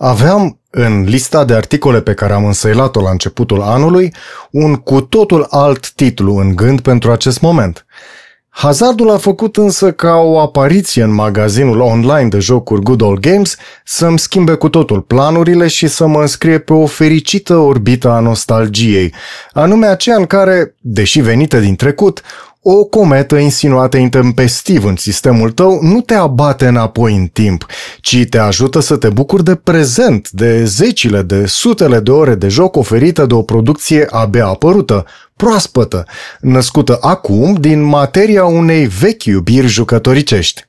Aveam în lista de articole pe care am însăilat-o la începutul anului un cu totul alt titlu în gând pentru acest moment. Hazardul a făcut însă ca o apariție în magazinul online de jocuri Good Old Games să-mi schimbe cu totul planurile și să mă înscrie pe o fericită orbită a nostalgiei, anume aceea în care, deși venită din trecut, o cometă insinuată intempestiv în sistemul tău nu te abate înapoi în timp, ci te ajută să te bucuri de prezent, de zecile, de sutele de ore de joc oferite de o producție abia apărută, proaspătă, născută acum din materia unei vechi iubiri jucătoricești.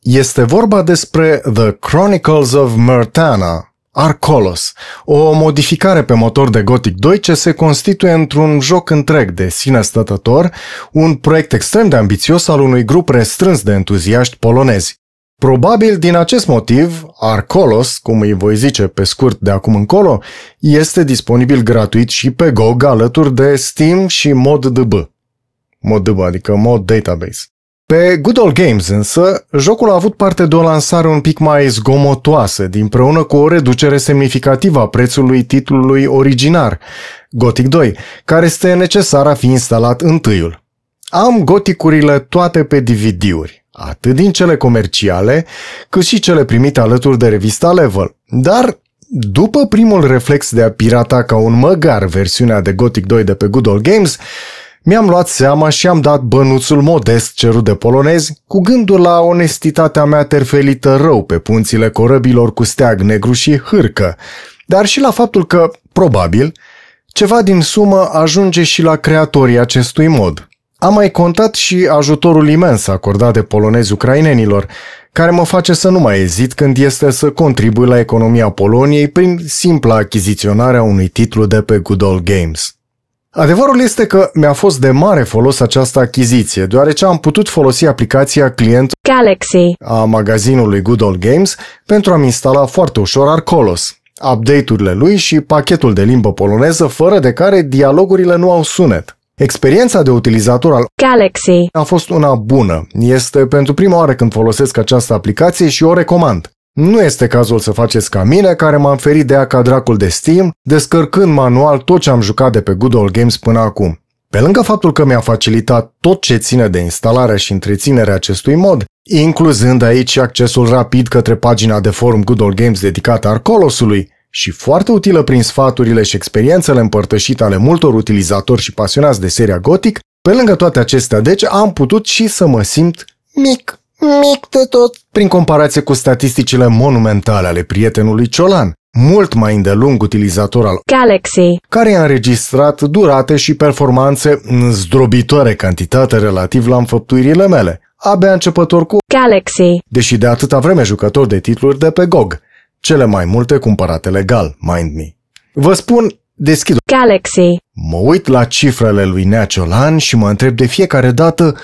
Este vorba despre The Chronicles of Myrtana, Arcolos, o modificare pe motor de Gothic 2 ce se constituie într-un joc întreg de sine stătător, un proiect extrem de ambițios al unui grup restrâns de entuziaști polonezi. Probabil din acest motiv, Arcolos, cum îi voi zice pe scurt de acum încolo, este disponibil gratuit și pe GOG alături de Steam și ModDB. ModDB, adică Mod Database. Pe Good Old Games însă, jocul a avut parte de o lansare un pic mai zgomotoasă, dinpreună cu o reducere semnificativă a prețului titlului originar, Gothic 2, care este necesar a fi instalat întâiul. Am goticurile toate pe DVD-uri, atât din cele comerciale, cât și cele primite alături de revista Level. Dar, după primul reflex de a pirata ca un măgar versiunea de Gothic 2 de pe Good Old Games, mi-am luat seama și am dat bănuțul modest cerut de polonezi, cu gândul la onestitatea mea terfelită rău pe punțile corăbilor cu steag negru și hârcă, dar și la faptul că, probabil, ceva din sumă ajunge și la creatorii acestui mod. Am mai contat și ajutorul imens acordat de polonezi ucrainenilor, care mă face să nu mai ezit când este să contribui la economia Poloniei prin simpla achiziționarea unui titlu de pe Good Old Games. Adevărul este că mi-a fost de mare folos această achiziție, deoarece am putut folosi aplicația client Galaxy a magazinului Good Old Games pentru a-mi instala foarte ușor Arcolos, update-urile lui și pachetul de limbă poloneză, fără de care dialogurile nu au sunet. Experiența de utilizator al Galaxy a fost una bună. Este pentru prima oară când folosesc această aplicație și o recomand. Nu este cazul să faceți ca mine, care m-am ferit de ea ca dracul de Steam, descărcând manual tot ce am jucat de pe Good Old Games până acum. Pe lângă faptul că mi-a facilitat tot ce ține de instalarea și întreținerea acestui mod, incluzând aici accesul rapid către pagina de forum Good Old Games dedicată Arcolosului, și foarte utilă prin sfaturile și experiențele împărtășite ale multor utilizatori și pasionați de seria Gothic, pe lângă toate acestea, deci, am putut și să mă simt mic mic de tot, prin comparație cu statisticile monumentale ale prietenului Ciolan, mult mai îndelung utilizator al Galaxy, care a înregistrat durate și performanțe în zdrobitoare cantitate relativ la înfăptuirile mele, abia începător cu Galaxy, deși de atâta vreme jucător de titluri de pe GOG, cele mai multe cumpărate legal, mind me. Vă spun, deschid Galaxy, Mă uit la cifrele lui Nea Ciolan și mă întreb de fiecare dată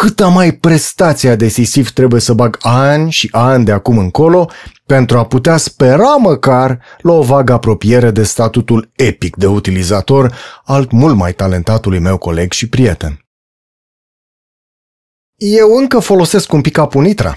câtă mai prestația decisiv trebuie să bag ani și ani de acum încolo pentru a putea spera măcar la o vagă apropiere de statutul epic de utilizator al mult mai talentatului meu coleg și prieten. Eu încă folosesc un pic Apunitra.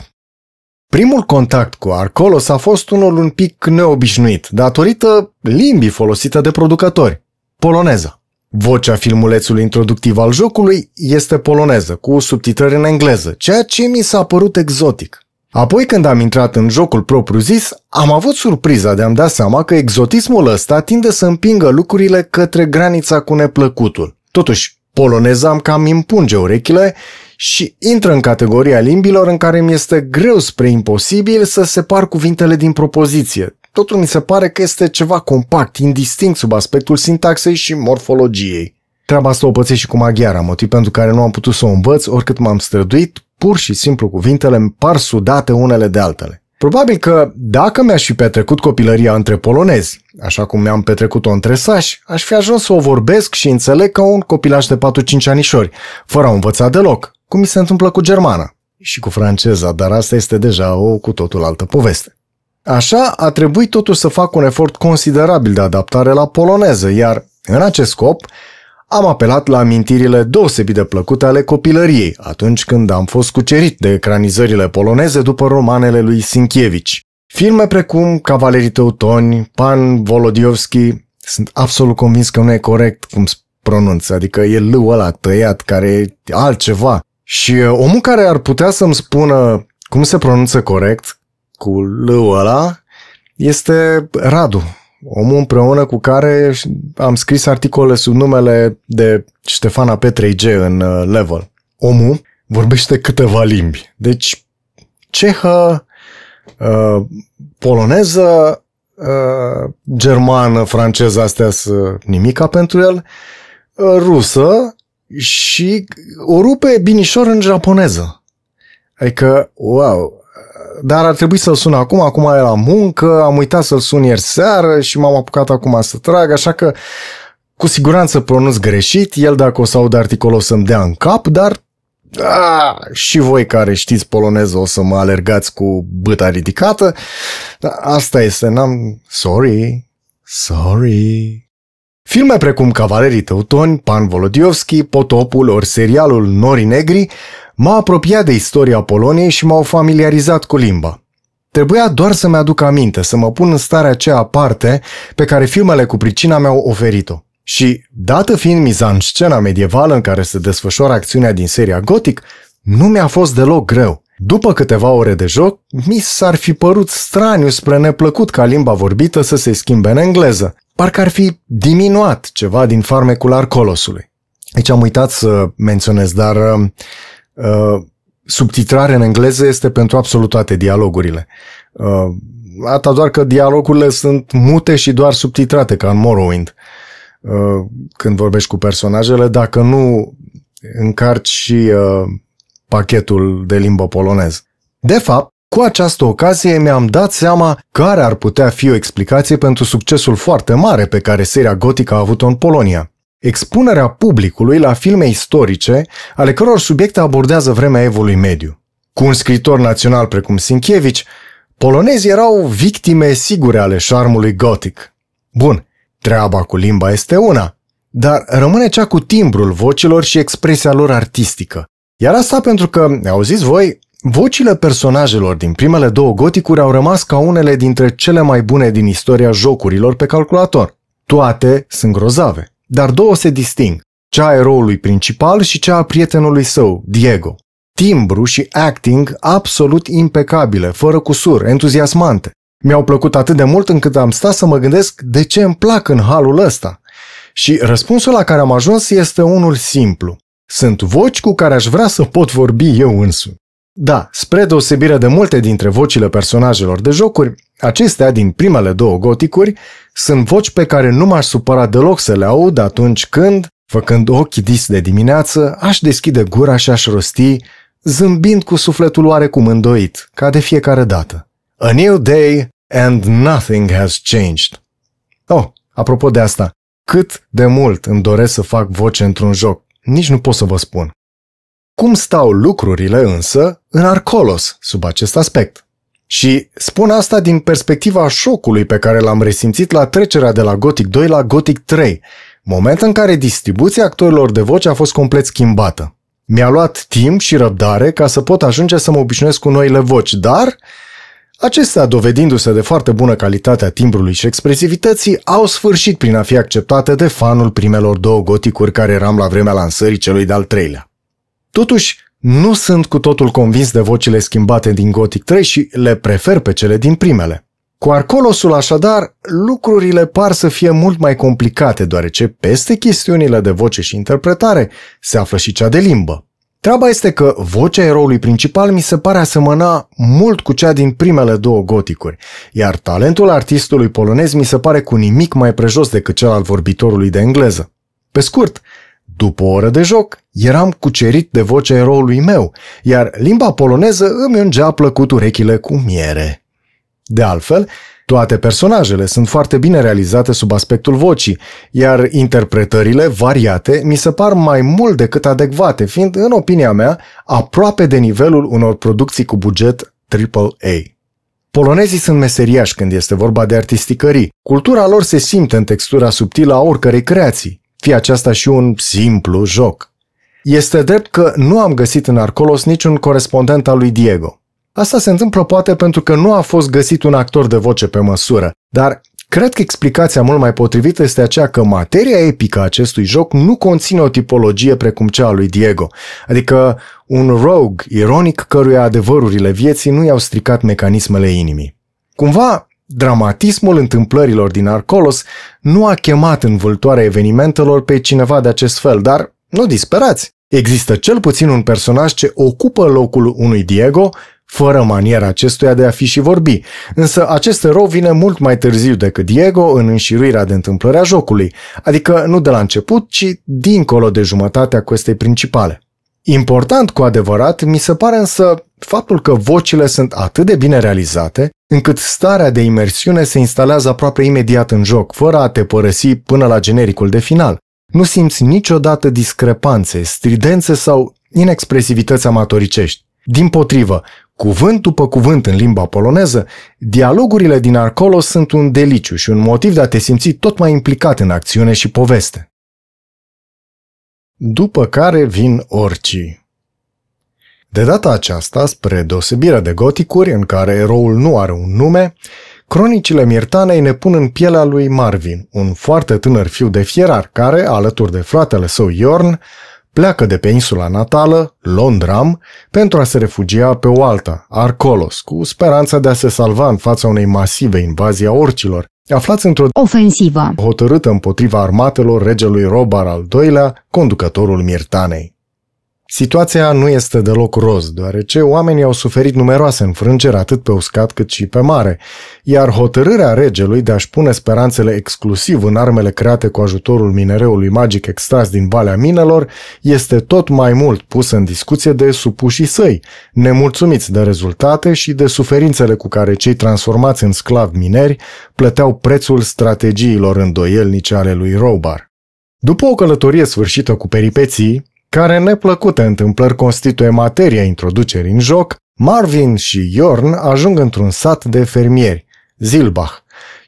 Primul contact cu Arcolos a fost unul un pic neobișnuit, datorită limbii folosite de producători, poloneza. Vocea filmulețului introductiv al jocului este poloneză, cu subtitrări în engleză, ceea ce mi s-a părut exotic. Apoi când am intrat în jocul propriu-zis, am avut surpriza de a-mi da seama că exotismul ăsta tinde să împingă lucrurile către granița cu neplăcutul. Totuși, poloneza am cam impunge urechile și intră în categoria limbilor în care mi este greu spre imposibil să separ cuvintele din propoziție, totul mi se pare că este ceva compact, indistinct sub aspectul sintaxei și morfologiei. Treaba asta o pățesc și cu maghiara, motiv pentru care nu am putut să o învăț oricât m-am străduit, pur și simplu cuvintele îmi par sudate unele de altele. Probabil că dacă mi-aș fi petrecut copilăria între polonezi, așa cum mi-am petrecut-o între sași, aș fi ajuns să o vorbesc și înțeleg ca un copilaș de 4-5 anișori, fără a învăța deloc, cum mi se întâmplă cu germana și cu franceza, dar asta este deja o cu totul altă poveste. Așa, a trebuit totuși să fac un efort considerabil de adaptare la poloneză, iar, în acest scop, am apelat la amintirile deosebit de plăcute ale copilăriei, atunci când am fost cucerit de ecranizările poloneze după romanele lui Sienkiewicz. Filme precum Cavalerii Teutoni, Pan Volodiovski, sunt absolut convins că nu e corect cum pronunță, adică e lâul ăla tăiat care e altceva. Și uh, omul care ar putea să-mi spună cum se pronunță corect cu lâul ăla este Radu, omul împreună cu care am scris articole sub numele de Ștefana P3G în uh, Level. Omul vorbește câteva limbi, deci cehă, uh, poloneză, uh, germană, franceză, astea sunt nimica pentru el, rusă și o rupe binișor în japoneză. Adică, wow, dar ar trebui să-l sun acum, acum e la muncă, am uitat să-l sun ieri seară și m-am apucat acum să trag, așa că cu siguranță pronunț greșit, el dacă o să aud articolul o să-mi dea în cap, dar a, și voi care știți poloneză o să mă alergați cu băta ridicată. Asta este, n-am... Sorry. Sorry. Filme precum Cavalerii Teutoni, Pan Volodiovski, Potopul ori serialul Nori Negri m-au apropiat de istoria Poloniei și m-au familiarizat cu limba. Trebuia doar să-mi aduc aminte, să mă pun în starea aceea aparte pe care filmele cu pricina mi-au oferit-o. Și, dată fiind miza scena medievală în care se desfășoară acțiunea din seria Gothic, nu mi-a fost deloc greu. După câteva ore de joc, mi s-ar fi părut straniu spre neplăcut ca limba vorbită să se schimbe în engleză. Parcă ar fi diminuat ceva din farmecul arcolosului. Aici am uitat să menționez, dar uh, uh, subtitrare în engleză este pentru absolut toate dialogurile. Uh, Atât doar că dialogurile sunt mute și doar subtitrate, ca în Morrowind. Uh, când vorbești cu personajele, dacă nu încarci și uh, pachetul de limbă polonez. De fapt, cu această ocazie mi-am dat seama care ar putea fi o explicație pentru succesul foarte mare pe care seria gotică a avut-o în Polonia. Expunerea publicului la filme istorice, ale căror subiecte abordează vremea evului mediu. Cu un scritor național precum Sienkiewicz, polonezii erau victime sigure ale șarmului gotic. Bun, treaba cu limba este una, dar rămâne cea cu timbrul vocilor și expresia lor artistică. Iar asta pentru că, auziți voi, Vocile personajelor din primele două goticuri au rămas ca unele dintre cele mai bune din istoria jocurilor pe calculator. Toate sunt grozave, dar două se disting, cea a eroului principal și cea a prietenului său, Diego. Timbru și acting absolut impecabile, fără cusur, entuziasmante. Mi-au plăcut atât de mult încât am stat să mă gândesc de ce îmi plac în halul ăsta. Și răspunsul la care am ajuns este unul simplu. Sunt voci cu care aș vrea să pot vorbi eu însumi. Da, spre deosebire de multe dintre vocile personajelor de jocuri, acestea din primele două goticuri sunt voci pe care nu m-aș supăra deloc să le aud atunci când, făcând ochii dis de dimineață, aș deschide gura și aș rosti, zâmbind cu sufletul oarecum îndoit, ca de fiecare dată. A new day and nothing has changed. Oh, apropo de asta, cât de mult îmi doresc să fac voce într-un joc, nici nu pot să vă spun. Cum stau lucrurile însă în Arcolos sub acest aspect? Și spun asta din perspectiva șocului pe care l-am resimțit la trecerea de la Gothic 2 la Gothic 3, moment în care distribuția actorilor de voce a fost complet schimbată. Mi-a luat timp și răbdare ca să pot ajunge să mă obișnuiesc cu noile voci, dar acestea, dovedindu-se de foarte bună calitate a timbrului și expresivității, au sfârșit prin a fi acceptate de fanul primelor două goticuri care eram la vremea lansării celui de-al treilea. Totuși, nu sunt cu totul convins de vocile schimbate din Gothic 3 și le prefer pe cele din primele. Cu Arcolosul așadar, lucrurile par să fie mult mai complicate, deoarece peste chestiunile de voce și interpretare se află și cea de limbă. Treaba este că vocea eroului principal mi se pare asemăna mult cu cea din primele două goticuri, iar talentul artistului polonez mi se pare cu nimic mai prejos decât cel al vorbitorului de engleză. Pe scurt, după o oră de joc, eram cucerit de vocea eroului meu, iar limba poloneză îmi ungea plăcut urechile cu miere. De altfel, toate personajele sunt foarte bine realizate sub aspectul vocii, iar interpretările variate mi se par mai mult decât adecvate, fiind, în opinia mea, aproape de nivelul unor producții cu buget AAA. Polonezii sunt meseriași când este vorba de artisticării. Cultura lor se simte în textura subtilă a oricărei creații fie aceasta și un simplu joc. Este drept că nu am găsit în Arcolos niciun corespondent al lui Diego. Asta se întâmplă poate pentru că nu a fost găsit un actor de voce pe măsură, dar Cred că explicația mult mai potrivită este aceea că materia epică a acestui joc nu conține o tipologie precum cea a lui Diego, adică un rogue ironic căruia adevărurile vieții nu i-au stricat mecanismele inimii. Cumva, dramatismul întâmplărilor din Arcolos nu a chemat în vâltoarea evenimentelor pe cineva de acest fel, dar nu disperați! Există cel puțin un personaj ce ocupă locul unui Diego fără maniera acestuia de a fi și vorbi, însă acest erou vine mult mai târziu decât Diego în înșiruirea de întâmplări a jocului, adică nu de la început, ci dincolo de jumătatea questei principale. Important cu adevărat mi se pare însă faptul că vocile sunt atât de bine realizate, încât starea de imersiune se instalează aproape imediat în joc, fără a te părăsi până la genericul de final. Nu simți niciodată discrepanțe, stridențe sau inexpresivități amatoricești. Din potrivă, Cuvânt după cuvânt în limba poloneză, dialogurile din Arcolo sunt un deliciu și un motiv de a te simți tot mai implicat în acțiune și poveste. După care vin orcii. De data aceasta, spre deosebire de goticuri, în care eroul nu are un nume, cronicile Mirtanei ne pun în pielea lui Marvin, un foarte tânăr fiu de fierar care, alături de fratele său Iorn, pleacă de pe insula natală, Londram, pentru a se refugia pe o alta, Arcolos, cu speranța de a se salva în fața unei masive invazii a orcilor, aflați într-o ofensivă hotărâtă împotriva armatelor regelui Robar al II-lea, conducătorul Mirtanei. Situația nu este deloc roz, deoarece oamenii au suferit numeroase înfrângeri atât pe uscat cât și pe mare, iar hotărârea regelui de a-și pune speranțele exclusiv în armele create cu ajutorul minereului magic extras din Valea Minelor este tot mai mult pusă în discuție de supușii săi, nemulțumiți de rezultate și de suferințele cu care cei transformați în sclavi mineri plăteau prețul strategiilor îndoielnice ale lui Robar. După o călătorie sfârșită cu peripeții, care neplăcute întâmplări constituie materia introducerii în joc, Marvin și Jorn ajung într-un sat de fermieri, Zilbach,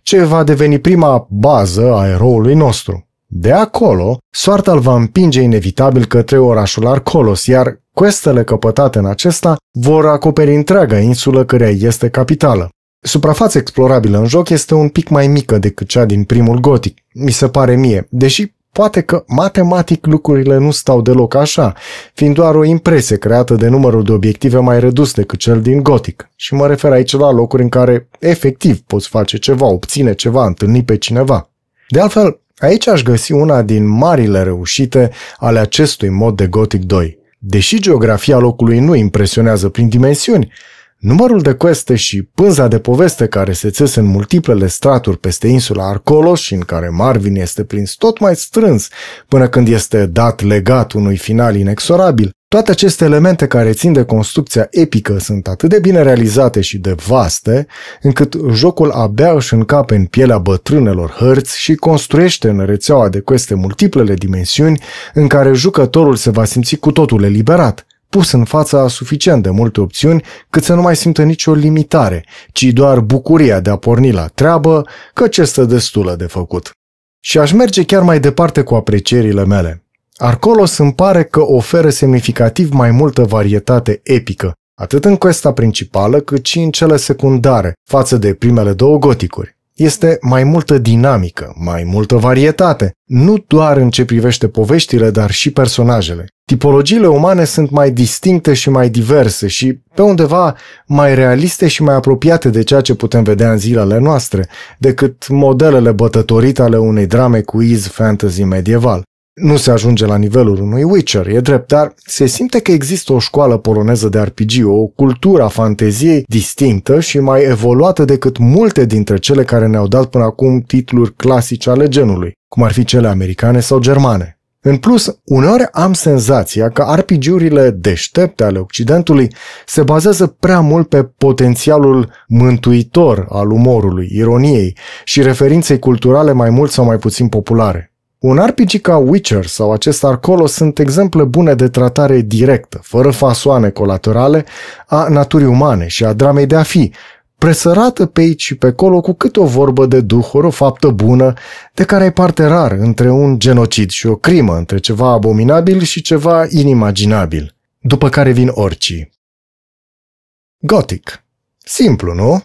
ce va deveni prima bază a eroului nostru. De acolo, soarta îl va împinge inevitabil către orașul Arcolos, iar questele căpătate în acesta vor acoperi întreaga insulă căreia este capitală. Suprafața explorabilă în joc este un pic mai mică decât cea din primul gotic, mi se pare mie, deși Poate că matematic lucrurile nu stau deloc așa, fiind doar o impresie creată de numărul de obiective mai redus decât cel din Gothic. Și mă refer aici la locuri în care efectiv poți face ceva, obține ceva, întâlni pe cineva. De altfel, aici aș găsi una din marile reușite ale acestui mod de Gothic 2. Deși geografia locului nu impresionează prin dimensiuni, Numărul de queste și pânza de poveste care se țese în multiplele straturi peste insula Arcolos și în care Marvin este prins tot mai strâns până când este dat legat unui final inexorabil, toate aceste elemente care țin de construcția epică sunt atât de bine realizate și de vaste, încât jocul abia își încape în pielea bătrânelor hărți și construiește în rețeaua de queste multiplele dimensiuni în care jucătorul se va simți cu totul eliberat, pus în fața suficient de multe opțiuni cât să nu mai simtă nicio limitare, ci doar bucuria de a porni la treabă, căci este destulă de făcut. Și aș merge chiar mai departe cu aprecierile mele. Arcolos îmi pare că oferă semnificativ mai multă varietate epică, atât în questa principală cât și în cele secundare, față de primele două goticuri este mai multă dinamică, mai multă varietate, nu doar în ce privește poveștile, dar și personajele. Tipologiile umane sunt mai distincte și mai diverse și, pe undeva, mai realiste și mai apropiate de ceea ce putem vedea în zilele noastre, decât modelele bătătorite ale unei drame cu iz fantasy medieval. Nu se ajunge la nivelul unui Witcher, e drept, dar se simte că există o școală poloneză de RPG, o cultură a fanteziei distinctă și mai evoluată decât multe dintre cele care ne-au dat până acum titluri clasice ale genului, cum ar fi cele americane sau germane. În plus, uneori am senzația că RPG-urile deștepte ale Occidentului se bazează prea mult pe potențialul mântuitor al umorului, ironiei și referinței culturale mai mult sau mai puțin populare. Un RPG ca Witcher sau acest Arcolo sunt exemple bune de tratare directă, fără fasoane colaterale, a naturii umane și a dramei de a fi, presărată pe aici și pe acolo cu câte o vorbă de duhuri, o faptă bună, de care ai parte rar între un genocid și o crimă, între ceva abominabil și ceva inimaginabil, după care vin orcii. Gothic. Simplu, nu?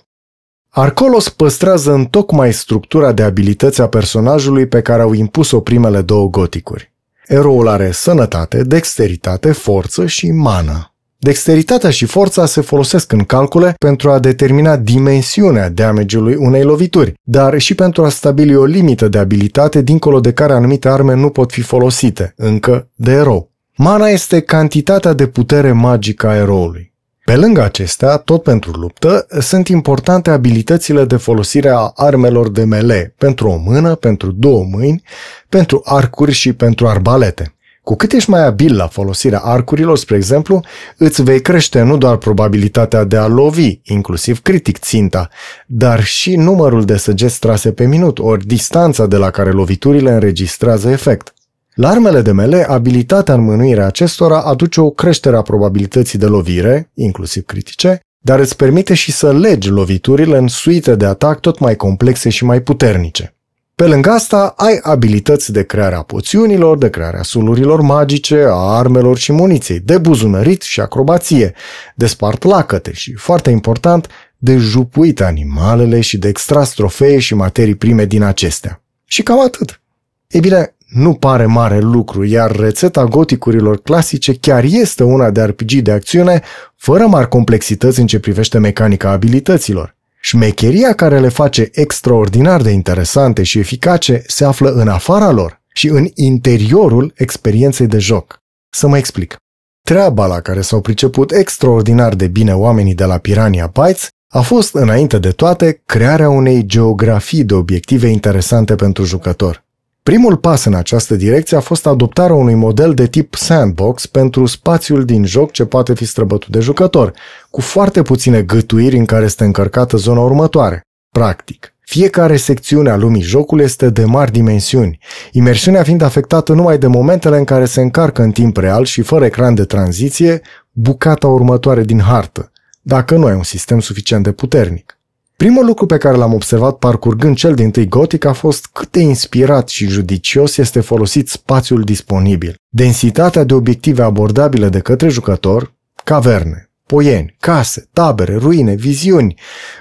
Arcolos păstrează în tocmai structura de abilități a personajului pe care au impus-o primele două goticuri. Eroul are sănătate, dexteritate, forță și mană. Dexteritatea și forța se folosesc în calcule pentru a determina dimensiunea damage-ului unei lovituri, dar și pentru a stabili o limită de abilitate dincolo de care anumite arme nu pot fi folosite, încă de erou. Mana este cantitatea de putere magică a eroului. Pe lângă acestea, tot pentru luptă, sunt importante abilitățile de folosire a armelor de melee, pentru o mână, pentru două mâini, pentru arcuri și pentru arbalete. Cu cât ești mai abil la folosirea arcurilor, spre exemplu, îți vei crește nu doar probabilitatea de a lovi, inclusiv critic ținta, dar și numărul de săgeți trase pe minut, ori distanța de la care loviturile înregistrează efect. La armele de mele, abilitatea în mânuirea acestora aduce o creștere a probabilității de lovire, inclusiv critice, dar îți permite și să legi loviturile în suite de atac tot mai complexe și mai puternice. Pe lângă asta, ai abilități de creare a poțiunilor, de crearea sulurilor magice, a armelor și muniției, de buzunărit și acrobație, de spart lacăte și, foarte important, de jupuit animalele și de extras trofee și materii prime din acestea. Și cam atât. Ei bine, nu pare mare lucru, iar rețeta goticurilor clasice chiar este una de RPG de acțiune, fără mari complexități în ce privește mecanica abilităților. Șmecheria care le face extraordinar de interesante și eficace se află în afara lor și în interiorul experienței de joc. Să mă explic. Treaba la care s-au priceput extraordinar de bine oamenii de la Piranha Bytes a fost, înainte de toate, crearea unei geografii de obiective interesante pentru jucător. Primul pas în această direcție a fost adoptarea unui model de tip sandbox pentru spațiul din joc ce poate fi străbătut de jucător, cu foarte puține gătuiri în care este încărcată zona următoare. Practic, fiecare secțiune a lumii jocului este de mari dimensiuni, imersiunea fiind afectată numai de momentele în care se încarcă în timp real și fără ecran de tranziție bucata următoare din hartă, dacă nu ai un sistem suficient de puternic. Primul lucru pe care l-am observat parcurgând cel din tâi gotic a fost cât de inspirat și judicios este folosit spațiul disponibil. Densitatea de obiective abordabile de către jucător, caverne, poieni, case, tabere, ruine, viziuni,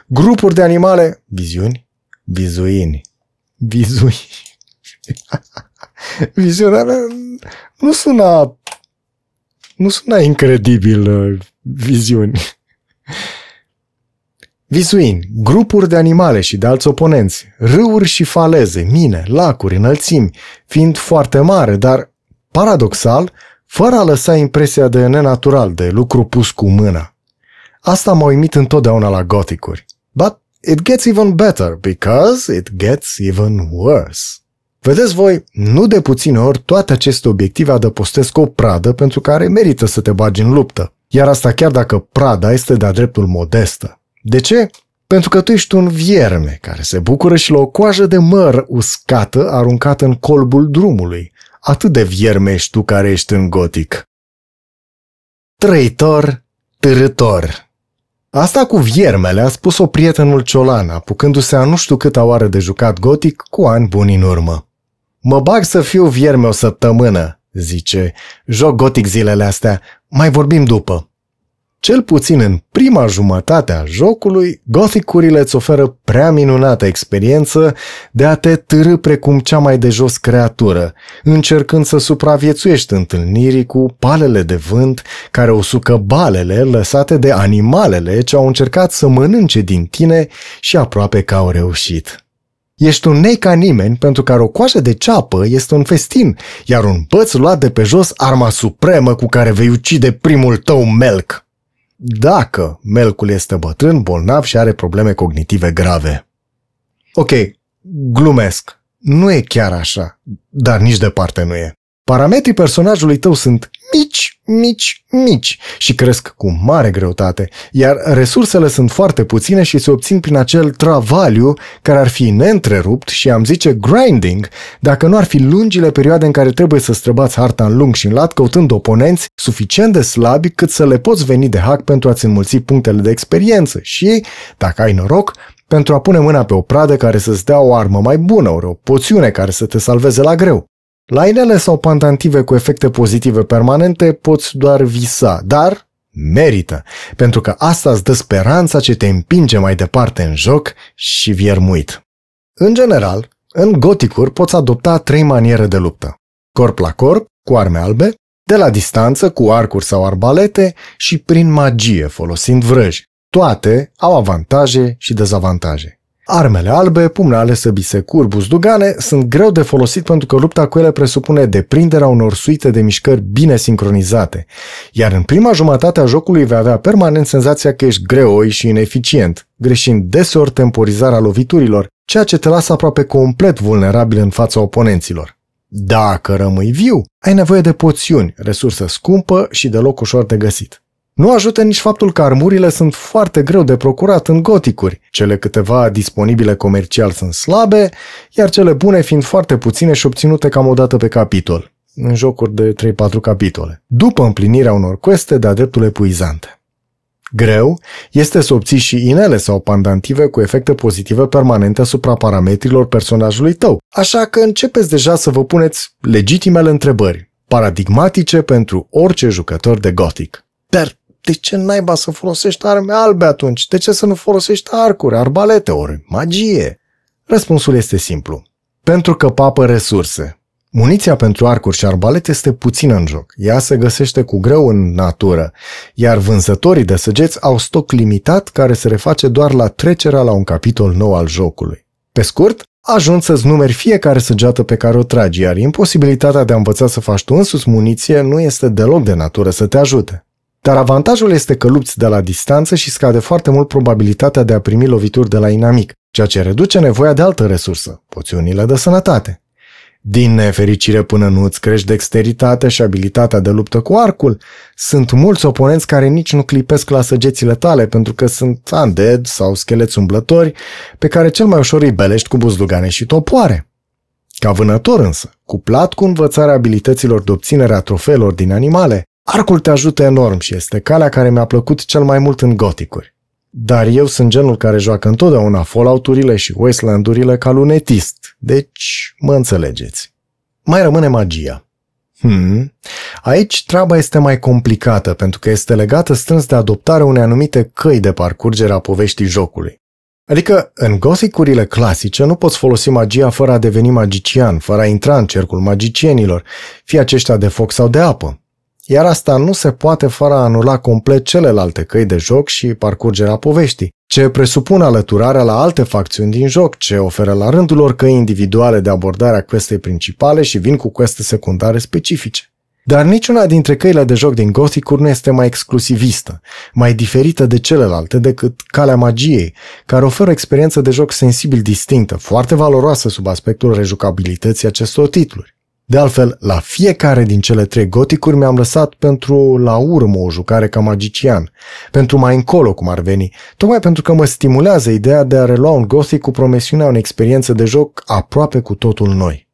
grupuri de animale, viziuni, vizuini, vizui. Viziunea nu sună nu sună incredibil uh, viziuni. Vizuini, grupuri de animale și de alți oponenți, râuri și faleze, mine, lacuri, înălțimi, fiind foarte mare, dar, paradoxal, fără a lăsa impresia de nenatural, de lucru pus cu mâna. Asta m-a uimit întotdeauna la goticuri. But it gets even better, because it gets even worse. Vedeți voi, nu de puține ori toate aceste obiective adăpostesc o pradă pentru care merită să te bagi în luptă. Iar asta chiar dacă prada este de-a dreptul modestă. De ce? Pentru că tu ești un vierme care se bucură și la o coajă de măr uscată aruncată în colbul drumului. Atât de vierme ești tu care ești în gotic. Trăitor, târător. Asta cu viermele a spus-o prietenul Ciolan, apucându-se a nu știu câta oară de jucat gotic cu ani buni în urmă. Mă bag să fiu vierme o săptămână, zice. Joc gotic zilele astea, mai vorbim după. Cel puțin în prima jumătate a jocului, gothicurile îți oferă prea minunată experiență de a te târâ precum cea mai de jos creatură, încercând să supraviețuiești întâlnirii cu palele de vânt care usucă balele lăsate de animalele ce au încercat să mănânce din tine și aproape că au reușit. Ești un nei ca nimeni pentru care o coajă de ceapă este un festin, iar un băț luat de pe jos arma supremă cu care vei ucide primul tău melc dacă melcul este bătrân, bolnav și are probleme cognitive grave. Ok, glumesc. Nu e chiar așa, dar nici departe nu e. Parametrii personajului tău sunt mici, mici, mici și cresc cu mare greutate, iar resursele sunt foarte puține și se obțin prin acel travaliu care ar fi neîntrerupt și am zice grinding dacă nu ar fi lungile perioade în care trebuie să străbați harta în lung și în lat căutând oponenți suficient de slabi cât să le poți veni de hack pentru a-ți înmulți punctele de experiență și, dacă ai noroc, pentru a pune mâna pe o pradă care să-ți dea o armă mai bună, ori o poțiune care să te salveze la greu. La inele sau pandantive cu efecte pozitive permanente poți doar visa, dar Merită, pentru că asta îți dă speranța ce te împinge mai departe în joc și viermuit. În general, în goticuri poți adopta trei maniere de luptă. Corp la corp, cu arme albe, de la distanță, cu arcuri sau arbalete și prin magie, folosind vrăji. Toate au avantaje și dezavantaje. Armele albe, pumnale, săbisecuri, buzdugane sunt greu de folosit pentru că lupta cu ele presupune deprinderea unor suite de mișcări bine sincronizate, iar în prima jumătate a jocului vei avea permanent senzația că ești greoi și ineficient, greșind deseori temporizarea loviturilor, ceea ce te lasă aproape complet vulnerabil în fața oponenților. Dacă rămâi viu, ai nevoie de poțiuni, resursă scumpă și deloc ușor de găsit. Nu ajută nici faptul că armurile sunt foarte greu de procurat în goticuri. Cele câteva disponibile comercial sunt slabe, iar cele bune fiind foarte puține și obținute cam o dată pe capitol, în jocuri de 3-4 capitole, după împlinirea unor queste de-a dreptul epuizante. Greu este să obții și inele sau pandantive cu efecte pozitive permanente asupra parametrilor personajului tău, așa că începeți deja să vă puneți legitimele întrebări, paradigmatice pentru orice jucător de Gothic. Dar de ce naiba să folosești arme albe atunci? De ce să nu folosești arcuri, arbalete ori magie? Răspunsul este simplu. Pentru că papă resurse. Muniția pentru arcuri și arbalete este puțină în joc. Ea se găsește cu greu în natură, iar vânzătorii de săgeți au stoc limitat care se reface doar la trecerea la un capitol nou al jocului. Pe scurt, ajungi să-ți numeri fiecare săgeată pe care o tragi, iar imposibilitatea de a învăța să faci tu însuți muniție nu este deloc de natură să te ajute. Dar avantajul este că lupți de la distanță și scade foarte mult probabilitatea de a primi lovituri de la inamic, ceea ce reduce nevoia de altă resursă, poțiunile de sănătate. Din nefericire până nu îți crești dexteritatea și abilitatea de luptă cu arcul, sunt mulți oponenți care nici nu clipesc la săgețile tale pentru că sunt undead sau scheleți umblători pe care cel mai ușor îi belești cu buzdugane și topoare. Ca vânător însă, cuplat cu învățarea abilităților de obținere a trofeelor din animale, Arcul te ajută enorm și este calea care mi-a plăcut cel mai mult în goticuri. Dar eu sunt genul care joacă întotdeauna Fallout-urile și Wasteland-urile ca lunetist, deci mă înțelegeți. Mai rămâne magia. Hmm. Aici treaba este mai complicată pentru că este legată strâns de adoptarea unei anumite căi de parcurgere a poveștii jocului. Adică, în gothicurile clasice nu poți folosi magia fără a deveni magician, fără a intra în cercul magicienilor, fie aceștia de foc sau de apă iar asta nu se poate fără a anula complet celelalte căi de joc și parcurgerea poveștii, ce presupune alăturarea la alte facțiuni din joc, ce oferă la rândul lor căi individuale de abordare a questei principale și vin cu queste secundare specifice. Dar niciuna dintre căile de joc din gothic nu este mai exclusivistă, mai diferită de celelalte decât calea magiei, care oferă o experiență de joc sensibil distinctă, foarte valoroasă sub aspectul rejucabilității acestor titluri. De altfel, la fiecare din cele trei goticuri mi-am lăsat pentru la urmă o jucare ca magician, pentru mai încolo cum ar veni, tocmai pentru că mă stimulează ideea de a relua un gothic cu promisiunea unei experiențe de joc aproape cu totul noi.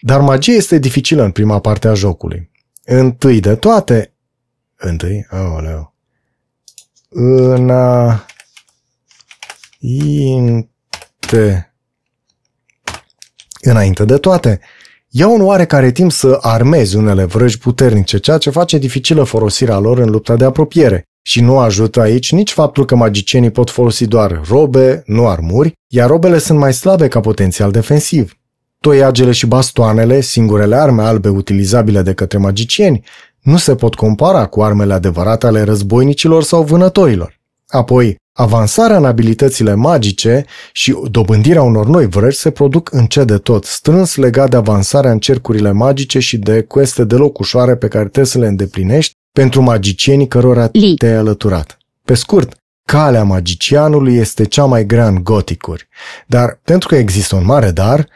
Dar magia este dificilă în prima parte a jocului. Întâi de toate... Întâi? Aoleu. În a... Inte... Înainte de toate, Ia un oarecare timp să armezi unele vrăji puternice, ceea ce face dificilă folosirea lor în lupta de apropiere. Și nu ajută aici nici faptul că magicienii pot folosi doar robe, nu armuri, iar robele sunt mai slabe ca potențial defensiv. Toiagele și bastoanele, singurele arme albe utilizabile de către magicieni, nu se pot compara cu armele adevărate ale războinicilor sau vânătorilor. Apoi, Avansarea în abilitățile magice și dobândirea unor noi vrăji se produc încet de tot, strâns legat de avansarea în cercurile magice și de queste deloc ușoare pe care trebuie să le îndeplinești pentru magicienii cărora te-ai alăturat. Pe scurt, calea magicianului este cea mai grea în goticuri, dar pentru că există un mare dar,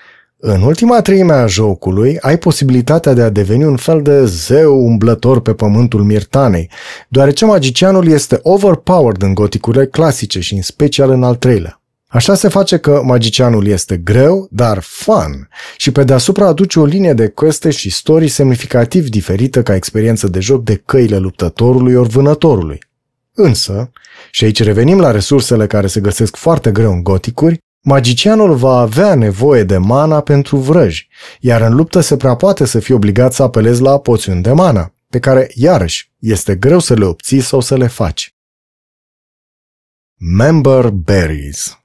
în ultima treime a jocului ai posibilitatea de a deveni un fel de zeu umblător pe pământul Mirtanei, deoarece magicianul este overpowered în goticurile clasice și în special în al treilea. Așa se face că magicianul este greu, dar fun și pe deasupra aduce o linie de queste și story semnificativ diferită ca experiență de joc de căile luptătorului ori vânătorului. Însă, și aici revenim la resursele care se găsesc foarte greu în goticuri, Magicianul va avea nevoie de mana pentru vrăji, iar în luptă se prea poate să fie obligat să apelezi la poțiuni de mana, pe care, iarăși, este greu să le obții sau să le faci. Member Berries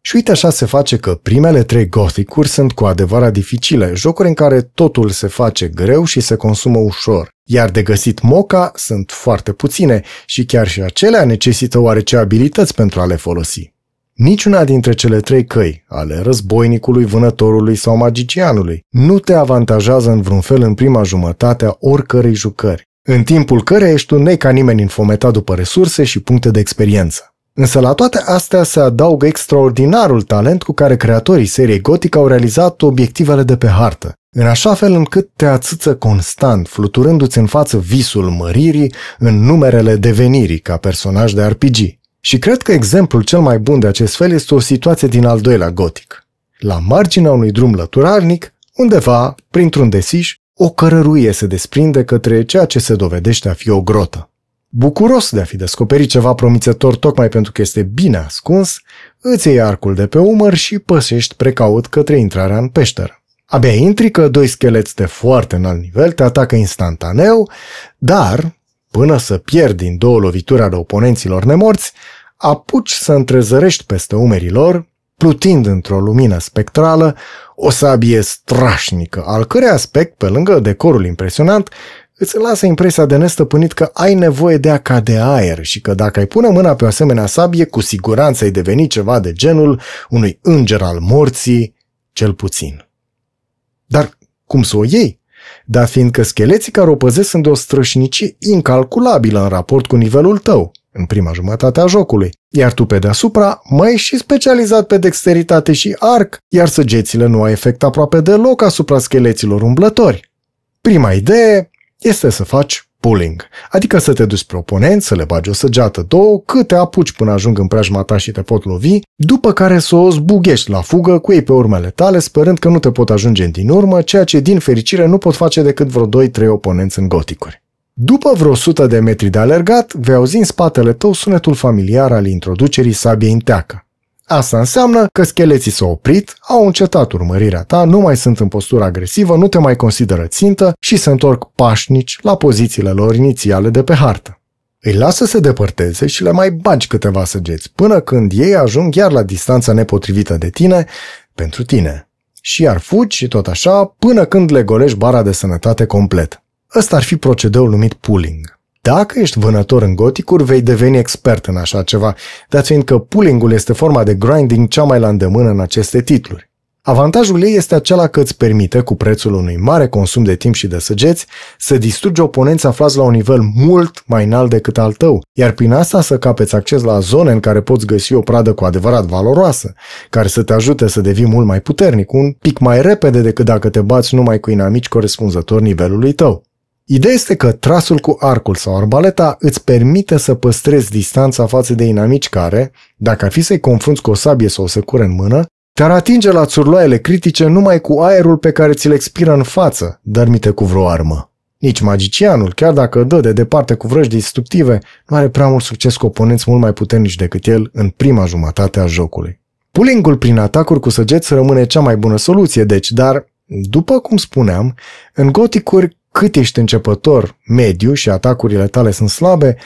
și uite așa se face că primele trei gothicuri sunt cu adevărat dificile, jocuri în care totul se face greu și se consumă ușor, iar de găsit moca sunt foarte puține și chiar și acelea necesită oarece abilități pentru a le folosi. Niciuna dintre cele trei căi, ale războinicului, vânătorului sau magicianului, nu te avantajează în vreun fel în prima jumătate a oricărei jucări, în timpul căreia ești un nei ca nimeni infometat după resurse și puncte de experiență. Însă la toate astea se adaugă extraordinarul talent cu care creatorii seriei Gothic au realizat obiectivele de pe hartă, în așa fel încât te ațâță constant, fluturându-ți în față visul măririi în numerele devenirii ca personaj de RPG. Și cred că exemplul cel mai bun de acest fel este o situație din al doilea Gothic. La marginea unui drum lăturalnic, undeva, printr-un desiș, o cărăruie se desprinde către ceea ce se dovedește a fi o grotă. Bucuros de a fi descoperit ceva promițător tocmai pentru că este bine ascuns, îți iei arcul de pe umăr și păsești precaut către intrarea în peșteră. Abia intri că doi scheleți de foarte înalt nivel te atacă instantaneu, dar, până să pierdi din două lovituri ale oponenților nemorți, apuci să întrezărești peste umerii lor, plutind într-o lumină spectrală, o sabie strașnică, al cărei aspect, pe lângă decorul impresionant, îți lasă impresia de nestăpânit că ai nevoie de a ca de aer și că dacă ai pune mâna pe o asemenea sabie, cu siguranță ai deveni ceva de genul unui înger al morții, cel puțin. Dar cum să o iei? Dar fiindcă scheleții care o păzesc sunt de o strășnicie incalculabilă în raport cu nivelul tău, în prima jumătate a jocului, iar tu pe deasupra mai ești și specializat pe dexteritate și arc, iar săgețile nu au efect aproape deloc asupra scheleților umblători. Prima idee este să faci pulling, adică să te duci spre oponent, să le bagi o săgeată, două, câte apuci până ajung în preajma ta și te pot lovi, după care să o zbughești la fugă cu ei pe urmele tale, sperând că nu te pot ajunge din urmă, ceea ce din fericire nu pot face decât vreo 2-3 oponenți în goticuri. După vreo 100 de metri de alergat, vei auzi în spatele tău sunetul familiar al introducerii sabiei în teacă. Asta înseamnă că scheleții s-au oprit, au încetat urmărirea ta, nu mai sunt în postură agresivă, nu te mai consideră țintă și se întorc pașnici la pozițiile lor inițiale de pe hartă. Îi lasă să se depărteze și le mai bagi câteva săgeți, până când ei ajung chiar la distanța nepotrivită de tine, pentru tine. Și iar fugi și tot așa, până când le golești bara de sănătate complet. Ăsta ar fi procedeul numit pooling. Dacă ești vânător în goticuri, vei deveni expert în așa ceva, dat fiindcă pulling-ul este forma de grinding cea mai la îndemână în aceste titluri. Avantajul ei este acela că îți permite, cu prețul unui mare consum de timp și de săgeți, să distrugi oponenți aflați la un nivel mult mai înalt decât al tău, iar prin asta să capeți acces la zone în care poți găsi o pradă cu adevărat valoroasă, care să te ajute să devii mult mai puternic, un pic mai repede decât dacă te bați numai cu inamici corespunzător nivelului tău. Ideea este că trasul cu arcul sau arbaleta îți permite să păstrezi distanța față de inamici care, dacă ar fi să-i confrunți cu o sabie sau o secură în mână, te-ar atinge la țurloaiele critice numai cu aerul pe care ți-l expiră în față, dărmite cu vreo armă. Nici magicianul, chiar dacă dă de departe cu vrăji destructive, nu are prea mult succes cu oponenți mult mai puternici decât el în prima jumătate a jocului. Pulling-ul prin atacuri cu săgeți rămâne cea mai bună soluție, deci, dar, după cum spuneam, în goticuri cât ești începător mediu și atacurile tale sunt slabe,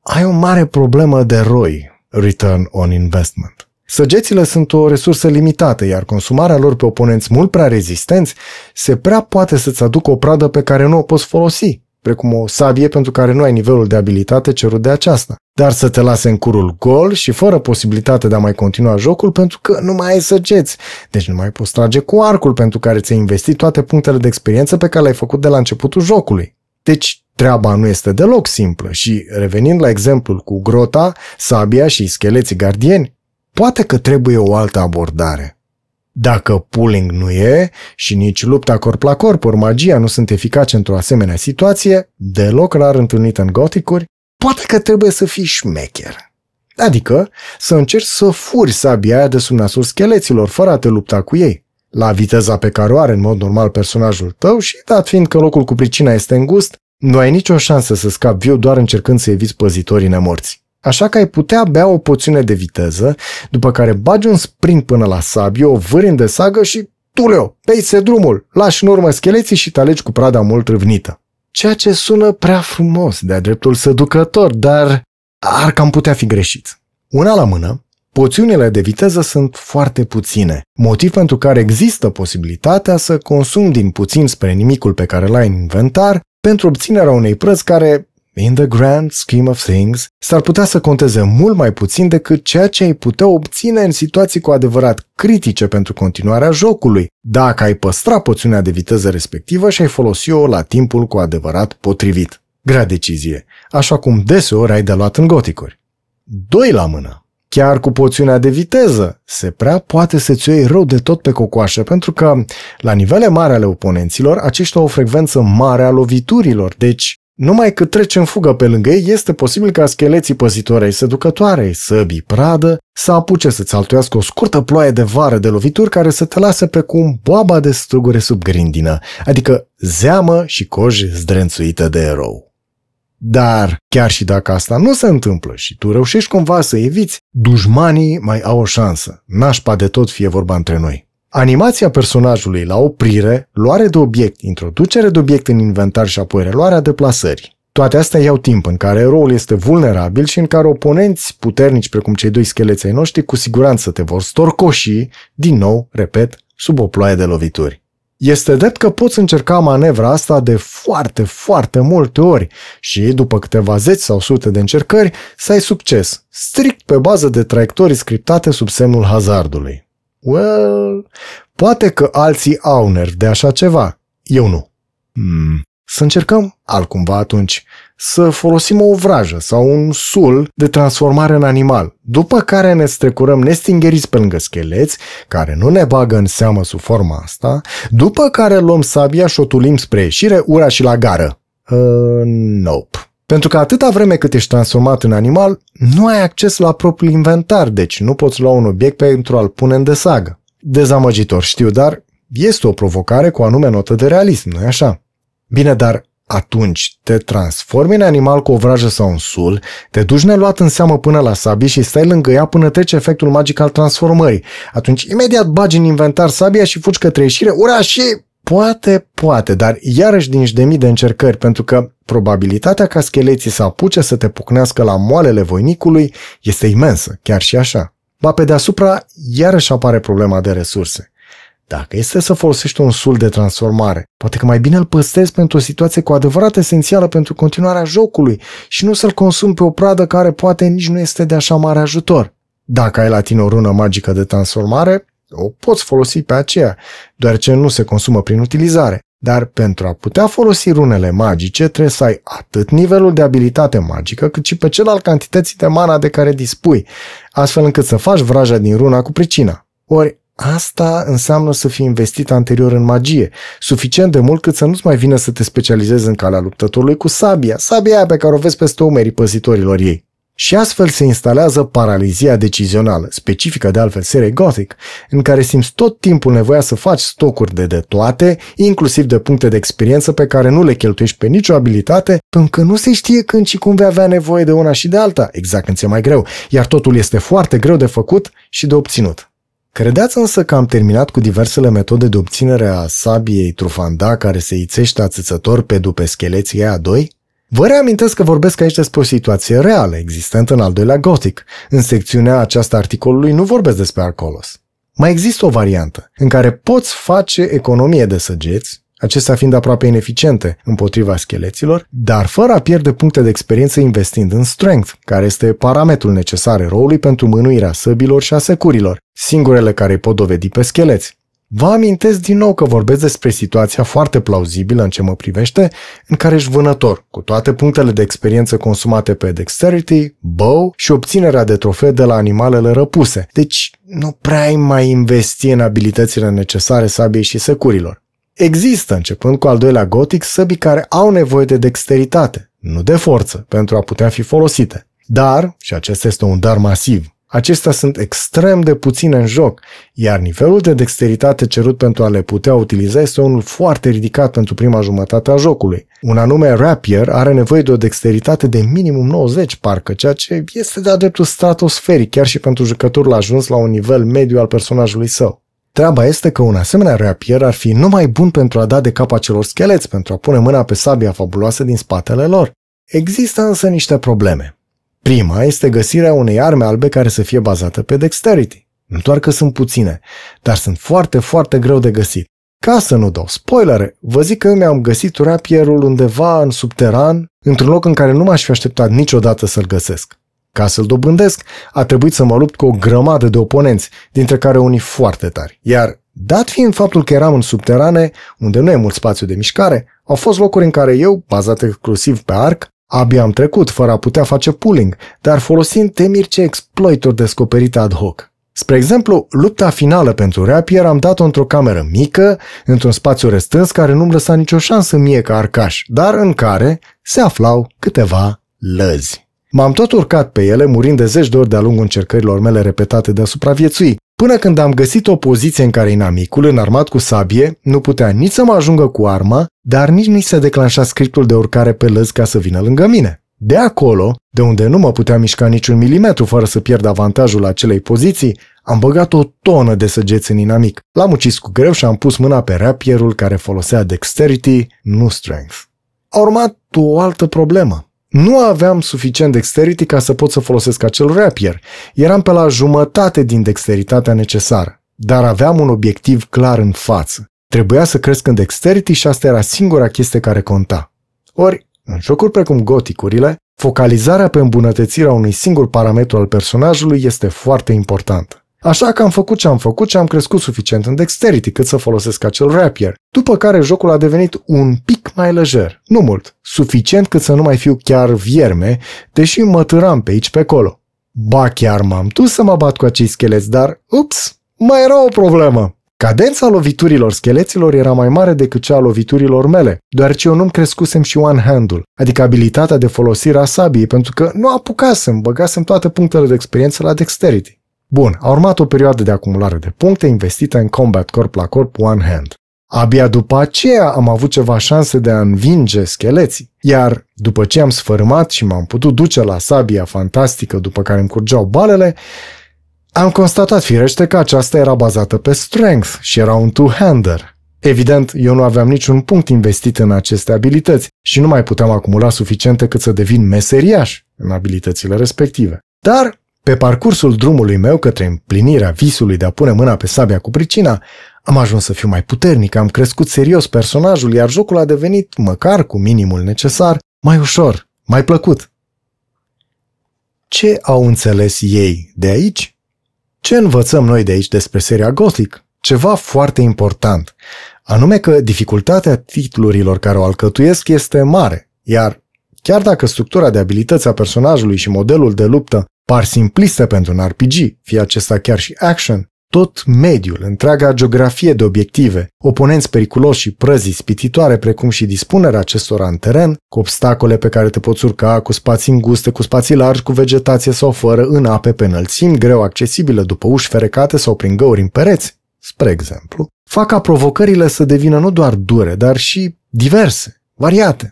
ai o mare problemă de ROI, Return on Investment. Săgețile sunt o resursă limitată, iar consumarea lor pe oponenți mult prea rezistenți se prea poate să-ți aducă o pradă pe care nu o poți folosi precum o sabie pentru care nu ai nivelul de abilitate cerut de aceasta, dar să te lase în curul gol și fără posibilitate de a mai continua jocul pentru că nu mai ai săgeți, deci nu mai poți trage cu arcul pentru care ți-ai investit toate punctele de experiență pe care le-ai făcut de la începutul jocului. Deci treaba nu este deloc simplă și, revenind la exemplul cu grota, sabia și scheleții gardieni, poate că trebuie o altă abordare. Dacă pooling nu e și nici lupta corp la corp ori magia nu sunt eficace într-o asemenea situație, deloc rar întâlnită în goticuri, poate că trebuie să fii șmecher. Adică să încerci să furi sabia aia de sub nasul scheleților fără a te lupta cu ei. La viteza pe care o are în mod normal personajul tău și dat fiind că locul cu pricina este îngust, nu ai nicio șansă să scapi viu doar încercând să eviți păzitorii nemorți. Așa că ai putea bea o poțiune de viteză, după care bagi un sprint până la sabie, o vâri de sagă și Tuleo, peițe drumul, lași în urmă scheleții și te alegi cu prada mult râvnită. ceea ce sună prea frumos, de-a dreptul seducător, dar ar cam putea fi greșit. Una la mână, Poțiunile de viteză sunt foarte puține, motiv pentru care există posibilitatea să consumi din puțin spre nimicul pe care l-ai în inventar pentru obținerea unei prăzi care, in the grand scheme of things, s-ar putea să conteze mult mai puțin decât ceea ce ai putea obține în situații cu adevărat critice pentru continuarea jocului, dacă ai păstra poțiunea de viteză respectivă și ai folosi-o la timpul cu adevărat potrivit. Grea decizie, așa cum deseori ai de luat în goticuri. Doi la mână. Chiar cu poțiunea de viteză, se prea poate să-ți iei rău de tot pe cocoașă, pentru că, la nivele mari ale oponenților, aceștia au o frecvență mare a loviturilor, deci numai cât trece în fugă pe lângă ei, este posibil ca scheleții păzitori ai seducătoarei, săbii pradă, să apuce să-ți altuiască o scurtă ploaie de vară de lovituri care să te lasă pe cum boaba de strugure sub grindină, adică zeamă și coj zdrențuită de erou. Dar chiar și dacă asta nu se întâmplă și tu reușești cumva să eviți, dușmanii mai au o șansă. Nașpa de tot fie vorba între noi. Animația personajului la oprire, luare de obiect, introducere de obiect în inventar și apoi reluarea deplasării. Toate astea iau timp în care eroul este vulnerabil și în care oponenți puternici precum cei doi scheleți ai noștri cu siguranță te vor storcoși, din nou, repet, sub o ploaie de lovituri. Este drept că poți încerca manevra asta de foarte, foarte multe ori și după câteva zeci sau sute de încercări să ai succes, strict pe bază de traiectorii scriptate sub semnul hazardului. Well, poate că alții au nervi de așa ceva, eu nu. Hmm, să încercăm altcumva atunci, să folosim o vrajă sau un sul de transformare în animal, după care ne strecurăm nestingeriți pe lângă scheleți, care nu ne bagă în seamă sub forma asta, după care luăm sabia și o tulim spre ieșire, ura și la gară. Uh, nope. Pentru că atâta vreme cât ești transformat în animal, nu ai acces la propriul inventar, deci nu poți lua un obiect pentru a-l pune în desagă. Dezamăgitor, știu, dar este o provocare cu anume notă de realism, nu-i așa? Bine, dar atunci te transformi în animal cu o vrajă sau un sul, te duci neluat în seamă până la sabie și stai lângă ea până trece efectul magic al transformării. Atunci imediat bagi în inventar sabia și fugi către ieșire, ura și... Poate, poate, dar iarăși din de mii de încercări, pentru că probabilitatea ca scheleții să apuce să te pucnească la moalele voinicului este imensă, chiar și așa. Ba pe deasupra, iarăși apare problema de resurse. Dacă este să folosești un sul de transformare, poate că mai bine îl păstrezi pentru o situație cu adevărat esențială pentru continuarea jocului și nu să-l consumi pe o pradă care poate nici nu este de așa mare ajutor. Dacă ai la tine o rună magică de transformare, o poți folosi pe aceea, deoarece nu se consumă prin utilizare. Dar pentru a putea folosi runele magice, trebuie să ai atât nivelul de abilitate magică, cât și pe cel al cantității de mana de care dispui, astfel încât să faci vraja din runa cu pricina. Ori Asta înseamnă să fii investit anterior în magie, suficient de mult cât să nu-ți mai vină să te specializezi în calea luptătorului cu sabia, sabia aia pe care o vezi peste umerii păzitorilor ei. Și astfel se instalează paralizia decizională, specifică de altfel serie Gothic, în care simți tot timpul nevoia să faci stocuri de de toate, inclusiv de puncte de experiență pe care nu le cheltuiești pe nicio abilitate, pentru că nu se știe când și cum vei avea nevoie de una și de alta, exact când ți-e mai greu, iar totul este foarte greu de făcut și de obținut. Credeți însă că am terminat cu diversele metode de obținere a sabiei trufanda care se ițește ațățător pe după scheleții a doi? Vă reamintesc că vorbesc aici despre o situație reală, existentă în al doilea Gothic. În secțiunea aceasta articolului nu vorbesc despre Arcolos. Mai există o variantă, în care poți face economie de săgeți, acestea fiind aproape ineficiente împotriva scheleților, dar fără a pierde puncte de experiență investind în strength, care este parametrul necesar eroului pentru mânuirea săbilor și a securilor, singurele care îi pot dovedi pe scheleți. Vă amintesc din nou că vorbesc despre situația foarte plauzibilă în ce mă privește, în care ești vânător, cu toate punctele de experiență consumate pe dexterity, bow și obținerea de trofee de la animalele răpuse. Deci nu prea ai mai investi în abilitățile necesare sabiei și securilor. Există, începând cu al doilea gotic, săbii care au nevoie de dexteritate, nu de forță, pentru a putea fi folosite. Dar, și acesta este un dar masiv, acestea sunt extrem de puține în joc, iar nivelul de dexteritate cerut pentru a le putea utiliza este unul foarte ridicat pentru prima jumătate a jocului. Un anume Rapier are nevoie de o dexteritate de minimum 90, parcă, ceea ce este de-a dreptul stratosferic, chiar și pentru jucătorul ajuns la un nivel mediu al personajului său. Treaba este că un asemenea rapier ar fi numai bun pentru a da de cap acelor scheleți, pentru a pune mâna pe sabia fabuloasă din spatele lor. Există însă niște probleme. Prima este găsirea unei arme albe care să fie bazată pe dexterity. Nu doar că sunt puține, dar sunt foarte, foarte greu de găsit. Ca să nu dau spoilere, vă zic că eu mi-am găsit rapierul undeva în subteran, într-un loc în care nu m-aș fi așteptat niciodată să-l găsesc. Ca să-l dobândesc, a trebuit să mă lupt cu o grămadă de oponenți, dintre care unii foarte tari. Iar, dat fiind faptul că eram în subterane, unde nu e mult spațiu de mișcare, au fost locuri în care eu, bazat exclusiv pe arc, abia am trecut fără a putea face pooling, dar folosind temiri ce exploitor descoperite ad hoc. Spre exemplu, lupta finală pentru Rapier am dat-o într-o cameră mică, într-un spațiu restrâns care nu-mi lăsa nicio șansă mie ca arcaș, dar în care se aflau câteva lăzi. M-am tot urcat pe ele, murind de zeci de ori de-a lungul încercărilor mele repetate de a supraviețui, până când am găsit o poziție în care inamicul, înarmat cu sabie, nu putea nici să mă ajungă cu arma, dar nici nu se declanșa scriptul de urcare pe lăzi ca să vină lângă mine. De acolo, de unde nu mă putea mișca niciun milimetru fără să pierd avantajul acelei poziții, am băgat o tonă de săgeți în inamic. L-am ucis cu greu și am pus mâna pe rapierul care folosea dexterity, nu strength. A urmat o altă problemă. Nu aveam suficient dexterity ca să pot să folosesc acel rapier. Eram pe la jumătate din dexteritatea necesară, dar aveam un obiectiv clar în față. Trebuia să cresc în dexterity și asta era singura chestie care conta. Ori, în jocuri precum goticurile, focalizarea pe îmbunătățirea unui singur parametru al personajului este foarte importantă. Așa că am făcut ce am făcut și am crescut suficient în dexterity cât să folosesc acel rapier, după care jocul a devenit un pic mai lejer, nu mult, suficient cât să nu mai fiu chiar vierme, deși mă târam pe aici pe acolo. Ba chiar m-am dus să mă bat cu acei scheleți, dar, ups, mai era o problemă. Cadența loviturilor scheleților era mai mare decât cea a loviturilor mele, deoarece eu nu-mi crescusem și one-handul, adică abilitatea de folosire a sabiei, pentru că nu apucasem, băgasem toate punctele de experiență la dexterity. Bun, a urmat o perioadă de acumulare de puncte investită în combat corp la corp one hand. Abia după aceea am avut ceva șanse de a învinge scheleții, iar după ce am sfărâmat și m-am putut duce la sabia fantastică după care îmi curgeau balele, am constatat firește că aceasta era bazată pe strength și era un two-hander. Evident, eu nu aveam niciun punct investit în aceste abilități și nu mai puteam acumula suficiente cât să devin meseriaș în abilitățile respective. Dar pe parcursul drumului meu către împlinirea visului de a pune mâna pe sabia cu pricina, am ajuns să fiu mai puternic, am crescut serios personajul, iar jocul a devenit, măcar cu minimul necesar, mai ușor, mai plăcut. Ce au înțeles ei de aici? Ce învățăm noi de aici despre seria Gothic? Ceva foarte important, anume că dificultatea titlurilor care o alcătuiesc este mare, iar chiar dacă structura de abilități a personajului și modelul de luptă par simpliste pentru un RPG, fie acesta chiar și action, tot mediul, întreaga geografie de obiective, oponenți periculoși și prăzii spititoare, precum și dispunerea acestora în teren, cu obstacole pe care te poți urca, cu spații înguste, cu spații largi, cu vegetație sau fără, în ape pe înălțimi, greu accesibile după uși ferecate sau prin găuri în pereți, spre exemplu, fac ca provocările să devină nu doar dure, dar și diverse, variate.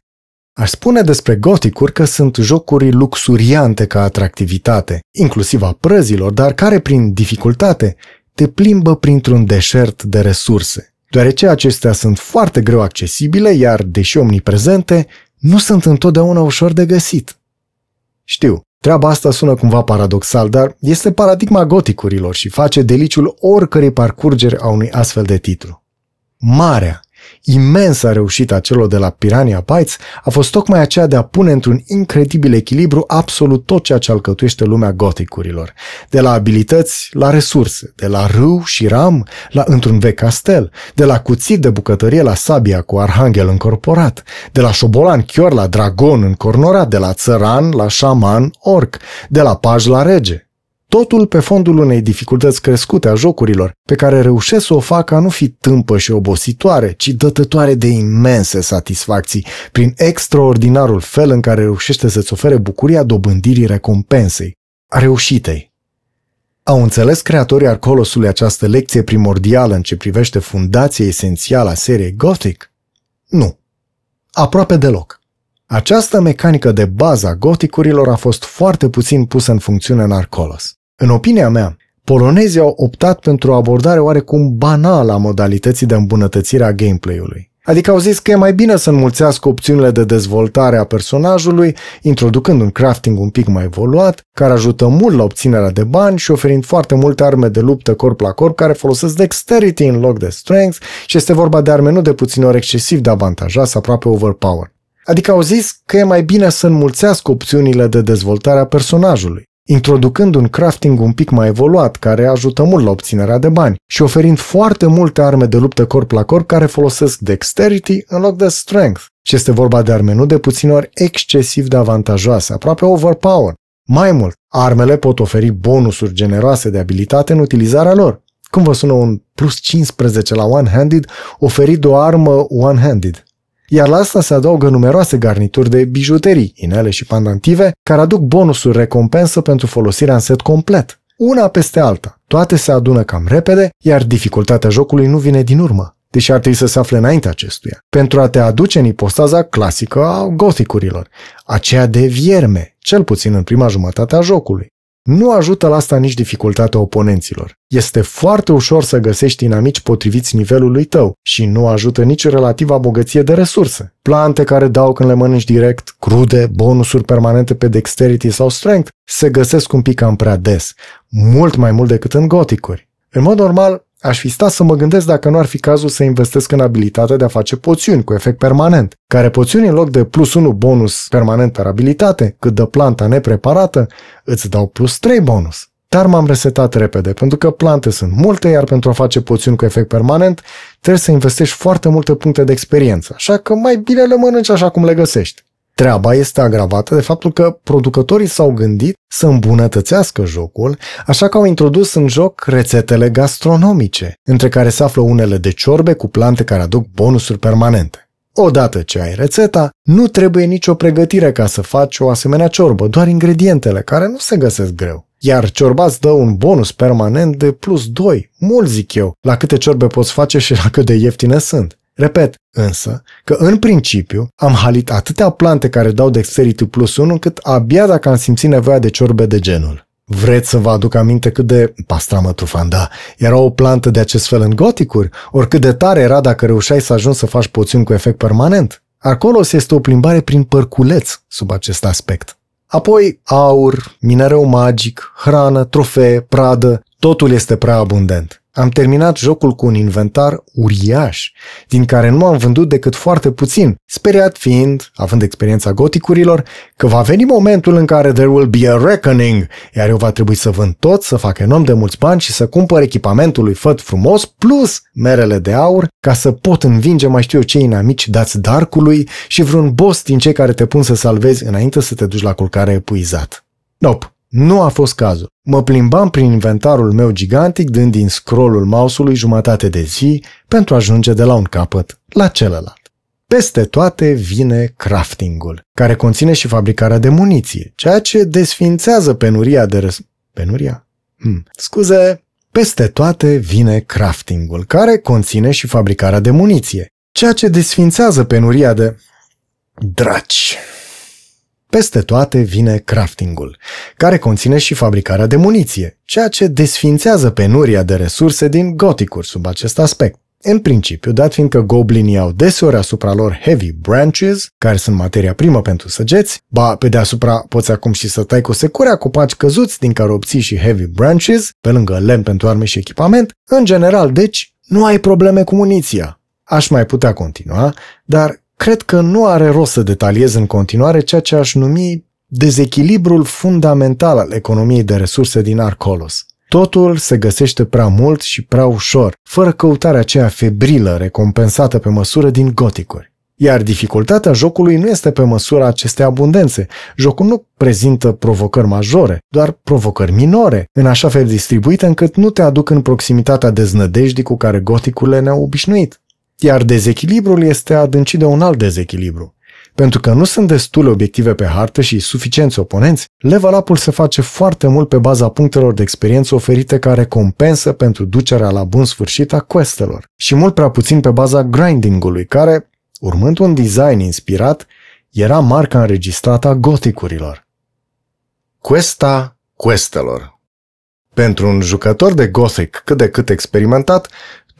Aș spune despre goticuri că sunt jocuri luxuriante ca atractivitate, inclusiv a prăzilor, dar care prin dificultate te plimbă printr-un deșert de resurse, deoarece acestea sunt foarte greu accesibile, iar, deși omniprezente, nu sunt întotdeauna ușor de găsit. Știu, treaba asta sună cumva paradoxal, dar este paradigma goticurilor și face deliciul oricărei parcurgeri a unui astfel de titlu. Marea, Imensa reușită a celor de la Piranha Bytes a fost tocmai aceea de a pune într-un incredibil echilibru absolut tot ceea ce alcătuiește lumea goticurilor. De la abilități la resurse, de la râu și ram la într-un vechi castel, de la cuțit de bucătărie la sabia cu arhanghel încorporat, de la șobolan chior la dragon încornorat, de la țăran la șaman orc, de la paj la rege, Totul pe fondul unei dificultăți crescute a jocurilor, pe care reușesc să o facă a nu fi tâmpă și obositoare, ci dătătoare de imense satisfacții, prin extraordinarul fel în care reușește să-ți ofere bucuria dobândirii recompensei, a reușitei. Au înțeles creatorii Arcolosului această lecție primordială în ce privește fundația esențială a seriei Gothic? Nu. Aproape deloc. Această mecanică de bază a goticurilor a fost foarte puțin pusă în funcțiune în Arcolos. În opinia mea, polonezii au optat pentru o abordare oarecum banală a modalității de îmbunătățire a gameplay-ului. Adică au zis că e mai bine să înmulțească opțiunile de dezvoltare a personajului, introducând un crafting un pic mai evoluat, care ajută mult la obținerea de bani și oferind foarte multe arme de luptă corp la corp care folosesc dexterity în loc de strength și este vorba de arme nu de puțin ori excesiv de avantajoase, aproape overpower. Adică au zis că e mai bine să înmulțească opțiunile de dezvoltare a personajului introducând un crafting un pic mai evoluat, care ajută mult la obținerea de bani și oferind foarte multe arme de luptă corp la corp care folosesc dexterity în loc de strength. Și este vorba de arme nu de puțin ori excesiv de avantajoase, aproape overpower. Mai mult, armele pot oferi bonusuri generoase de abilitate în utilizarea lor. Cum vă sună un plus 15 la one-handed oferit de o armă one-handed? Iar la asta se adaugă numeroase garnituri de bijuterii, inele și pandantive, care aduc bonusuri recompensă pentru folosirea în set complet. Una peste alta. Toate se adună cam repede, iar dificultatea jocului nu vine din urmă deși ar trebui să se afle înainte acestuia, pentru a te aduce în ipostaza clasică a gothicurilor, aceea de vierme, cel puțin în prima jumătate a jocului. Nu ajută la asta nici dificultatea oponenților. Este foarte ușor să găsești inamici potriviți nivelului tău și nu ajută nici relativa bogăție de resurse. Plante care dau când le mănânci direct, crude, bonusuri permanente pe dexterity sau strength, se găsesc un pic cam prea des, mult mai mult decât în goticuri. În mod normal, Aș fi stat să mă gândesc dacă nu ar fi cazul să investesc în abilitatea de a face poțiuni cu efect permanent, care poțiuni în loc de plus 1 bonus permanent per abilitate, cât de planta nepreparată, îți dau plus 3 bonus. Dar m-am resetat repede, pentru că plante sunt multe, iar pentru a face poțiuni cu efect permanent, trebuie să investești foarte multe puncte de experiență, așa că mai bine le mănânci așa cum le găsești. Treaba este agravată de faptul că producătorii s-au gândit să îmbunătățească jocul, așa că au introdus în joc rețetele gastronomice, între care se află unele de ciorbe cu plante care aduc bonusuri permanente. Odată ce ai rețeta, nu trebuie nicio pregătire ca să faci o asemenea ciorbă, doar ingredientele, care nu se găsesc greu. Iar ciorba îți dă un bonus permanent de plus 2, mult zic eu, la câte ciorbe poți face și la cât de ieftine sunt. Repet, însă, că în principiu am halit atâtea plante care dau dexterity plus 1 încât abia dacă am simțit nevoia de ciorbe de genul. Vreți să vă aduc aminte cât de, pastramă trufanda, era o plantă de acest fel în goticuri? Ori cât de tare era dacă reușeai să ajungi să faci poțiuni cu efect permanent? Acolo este o plimbare prin părculeț sub acest aspect. Apoi aur, minereu magic, hrană, trofee, pradă, totul este prea abundent. Am terminat jocul cu un inventar uriaș, din care nu am vândut decât foarte puțin, speriat fiind, având experiența goticurilor, că va veni momentul în care there will be a reckoning, iar eu va trebui să vând tot, să fac enorm de mulți bani și să cumpăr echipamentul lui făt frumos, plus merele de aur, ca să pot învinge mai știu eu cei inamici dați darcului și vreun boss din cei care te pun să salvezi înainte să te duci la culcare epuizat. Nope. Nu a fost cazul. Mă plimbam prin inventarul meu gigantic, dând din scrollul mouse-ului jumătate de zi pentru a ajunge de la un capăt la celălalt. Peste toate vine craftingul, care conține și fabricarea de muniție, ceea ce desfințează penuria de răs... Penuria? Hmm. Scuze, peste toate vine craftingul, care conține și fabricarea de muniție, ceea ce desfințează penuria de... Draci! Peste toate vine craftingul, care conține și fabricarea de muniție, ceea ce desfințează penuria de resurse din goticuri sub acest aspect. În principiu, dat fiindcă goblinii au deseori asupra lor heavy branches, care sunt materia primă pentru săgeți, ba pe deasupra poți acum și să tai cu securea copaci căzuți din care obții și heavy branches, pe lângă lemn pentru arme și echipament, în general, deci, nu ai probleme cu muniția. Aș mai putea continua, dar Cred că nu are rost să detaliez în continuare ceea ce aș numi dezechilibrul fundamental al economiei de resurse din Arcolos. Totul se găsește prea mult și prea ușor, fără căutarea aceea febrilă recompensată pe măsură din goticuri. Iar dificultatea jocului nu este pe măsura acestei abundențe. Jocul nu prezintă provocări majore, doar provocări minore, în așa fel distribuite încât nu te aduc în proximitatea deznădejdii cu care goticurile ne-au obișnuit. Iar dezechilibrul este adâncit de un alt dezechilibru. Pentru că nu sunt destule obiective pe hartă și suficienți oponenți, level up-ul se face foarte mult pe baza punctelor de experiență oferite ca recompensă pentru ducerea la bun sfârșit a questelor și mult prea puțin pe baza grinding-ului, care, urmând un design inspirat, era marca înregistrată a goticurilor. Questa questelor Pentru un jucător de Gothic cât de cât experimentat,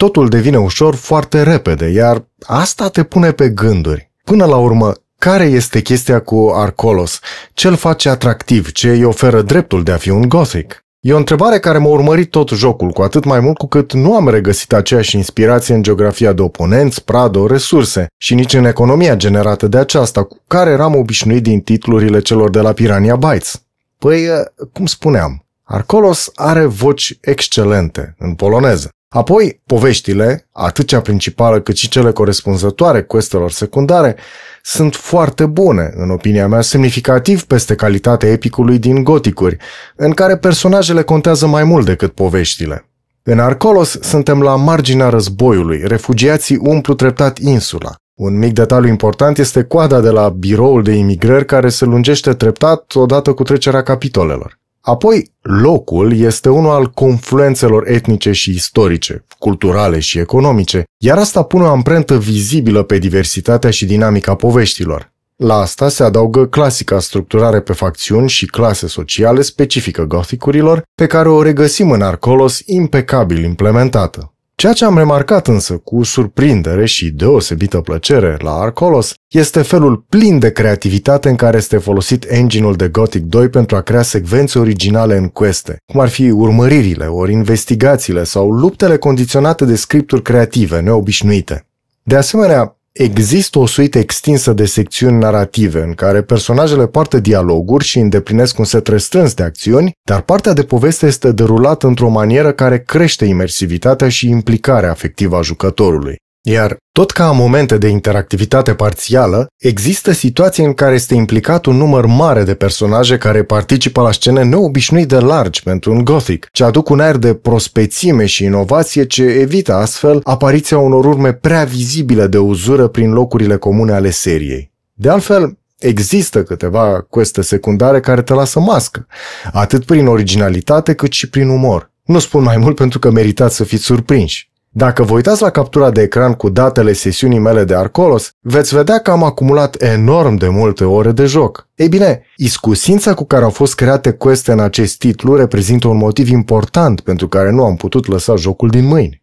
totul devine ușor foarte repede, iar asta te pune pe gânduri. Până la urmă, care este chestia cu Arcolos? Ce îl face atractiv? Ce îi oferă dreptul de a fi un Gothic? E o întrebare care m-a urmărit tot jocul, cu atât mai mult cu cât nu am regăsit aceeași inspirație în geografia de oponenți, prado, resurse și nici în economia generată de aceasta, cu care eram obișnuit din titlurile celor de la Pirania Bytes. Păi, cum spuneam, Arcolos are voci excelente în poloneză. Apoi, poveștile, atât cea principală cât și cele corespunzătoare questelor secundare, sunt foarte bune, în opinia mea, semnificativ peste calitatea epicului din goticuri, în care personajele contează mai mult decât poveștile. În Arcolos suntem la marginea războiului, refugiații umplu treptat insula. Un mic detaliu important este coada de la biroul de imigrări care se lungește treptat odată cu trecerea capitolelor. Apoi, locul este unul al confluențelor etnice și istorice, culturale și economice, iar asta pune o amprentă vizibilă pe diversitatea și dinamica poveștilor. La asta se adaugă clasica structurare pe facțiuni și clase sociale specifică gothicurilor, pe care o regăsim în Arcolos impecabil implementată. Ceea ce am remarcat însă cu surprindere și deosebită plăcere la Arcolos este felul plin de creativitate în care este folosit engine-ul de Gothic 2 pentru a crea secvențe originale în queste, cum ar fi urmăririle, ori investigațiile sau luptele condiționate de scripturi creative, neobișnuite. De asemenea, Există o suită extinsă de secțiuni narrative în care personajele poartă dialoguri și îndeplinesc un set restrâns de acțiuni, dar partea de poveste este derulată într-o manieră care crește imersivitatea și implicarea afectivă a jucătorului. Iar tot ca în momente de interactivitate parțială, există situații în care este implicat un număr mare de personaje care participă la scene neobișnuit de largi pentru un gothic, ce aduc un aer de prospețime și inovație ce evită astfel apariția unor urme prea vizibile de uzură prin locurile comune ale seriei. De altfel, Există câteva queste secundare care te lasă mască, atât prin originalitate cât și prin umor. Nu spun mai mult pentru că meritați să fiți surprinși. Dacă vă uitați la captura de ecran cu datele sesiunii mele de Arcolos, veți vedea că am acumulat enorm de multe ore de joc. Ei bine, iscusința cu care au fost create queste în acest titlu reprezintă un motiv important pentru care nu am putut lăsa jocul din mâini.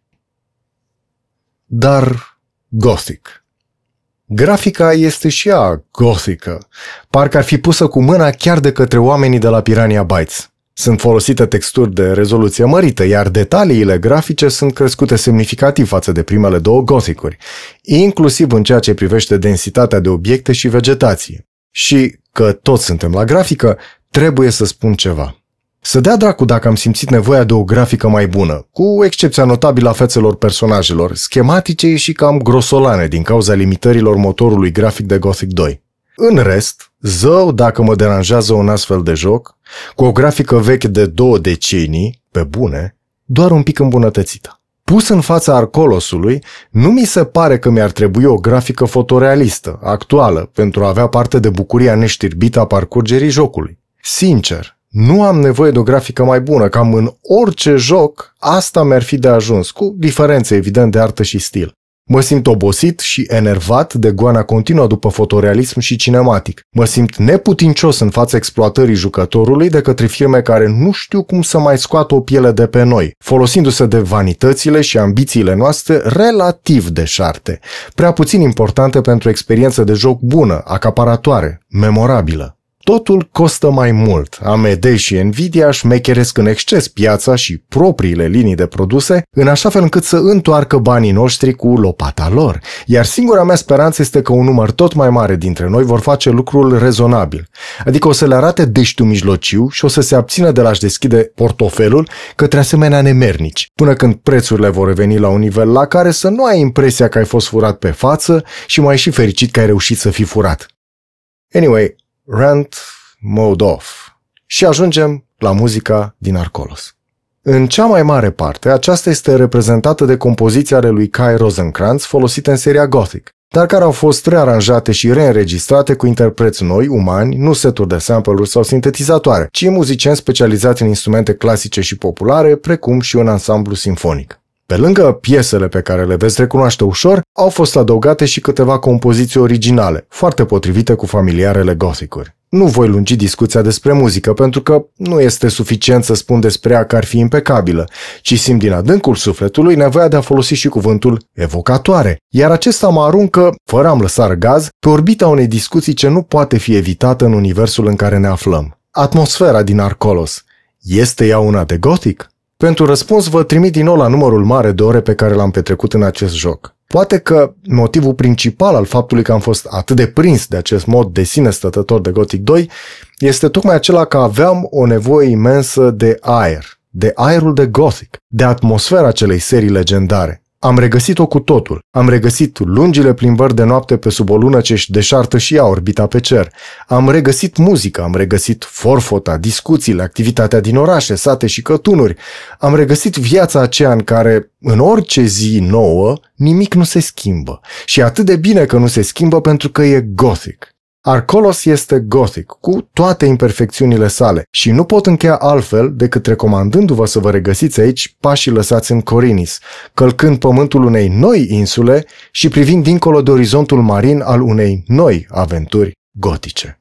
Dar Gothic. Grafica este și ea gothică, parcă ar fi pusă cu mâna chiar de către oamenii de la Pirania Bytes. Sunt folosite texturi de rezoluție mărită, iar detaliile grafice sunt crescute semnificativ față de primele două gothicuri, inclusiv în ceea ce privește densitatea de obiecte și vegetație. Și că toți suntem la grafică, trebuie să spun ceva. Să dea dracu dacă am simțit nevoia de o grafică mai bună, cu excepția notabilă a fețelor personajelor, schematice și cam grosolane din cauza limitărilor motorului grafic de Gothic 2. În rest, zău dacă mă deranjează un astfel de joc, cu o grafică veche de două decenii, pe bune, doar un pic îmbunătățită. Pus în fața Arcolosului, nu mi se pare că mi-ar trebui o grafică fotorealistă, actuală, pentru a avea parte de bucuria neștirbită a parcurgerii jocului. Sincer, nu am nevoie de o grafică mai bună, cam în orice joc, asta mi-ar fi de ajuns, cu diferențe evident de artă și stil. Mă simt obosit și enervat de goana continuă după fotorealism și cinematic. Mă simt neputincios în fața exploatării jucătorului de către firme care nu știu cum să mai scoată o piele de pe noi, folosindu-se de vanitățile și ambițiile noastre relativ deșarte, prea puțin importante pentru o experiență de joc bună, acaparatoare, memorabilă. Totul costă mai mult. AMD și Nvidia șmecheresc în exces piața și propriile linii de produse, în așa fel încât să întoarcă banii noștri cu lopata lor. Iar singura mea speranță este că un număr tot mai mare dintre noi vor face lucrul rezonabil. Adică o să le arate deștiul mijlociu și o să se abțină de la-și deschide portofelul către asemenea nemernici, până când prețurile vor reveni la un nivel la care să nu ai impresia că ai fost furat pe față și mai și fericit că ai reușit să fii furat. Anyway, Rant Mode Off și ajungem la muzica din Arcolos. În cea mai mare parte, aceasta este reprezentată de compoziția ale lui Kai Rosenkrantz folosite în seria Gothic, dar care au fost rearanjate și reînregistrate cu interpreți noi, umani, nu seturi de sample-uri sau sintetizatoare, ci muzicieni specializați în instrumente clasice și populare, precum și un ansamblu simfonic. Pe lângă piesele pe care le veți recunoaște ușor, au fost adăugate și câteva compoziții originale, foarte potrivite cu familiarele gothicuri. Nu voi lungi discuția despre muzică, pentru că nu este suficient să spun despre ea că ar fi impecabilă, ci simt din adâncul sufletului nevoia de a folosi și cuvântul evocatoare, iar acesta mă aruncă, fără a-mi lăsa gaz, pe orbita unei discuții ce nu poate fi evitată în universul în care ne aflăm. Atmosfera din Arcolos. Este ea una de gotic? Pentru răspuns vă trimit din nou la numărul mare de ore pe care l-am petrecut în acest joc. Poate că motivul principal al faptului că am fost atât de prins de acest mod de sine stătător de Gothic 2 este tocmai acela că aveam o nevoie imensă de aer, de aerul de Gothic, de atmosfera acelei serii legendare. Am regăsit-o cu totul. Am regăsit lungile plimbări de noapte pe sub o lună ce își deșartă și ea orbita pe cer. Am regăsit muzica, am regăsit forfota, discuțiile, activitatea din orașe, sate și cătunuri. Am regăsit viața aceea în care, în orice zi nouă, nimic nu se schimbă. Și atât de bine că nu se schimbă pentru că e gothic. Arcolos este gothic, cu toate imperfecțiunile sale și nu pot încheia altfel decât recomandându-vă să vă regăsiți aici pașii lăsați în Corinis, călcând pământul unei noi insule și privind dincolo de orizontul marin al unei noi aventuri gotice.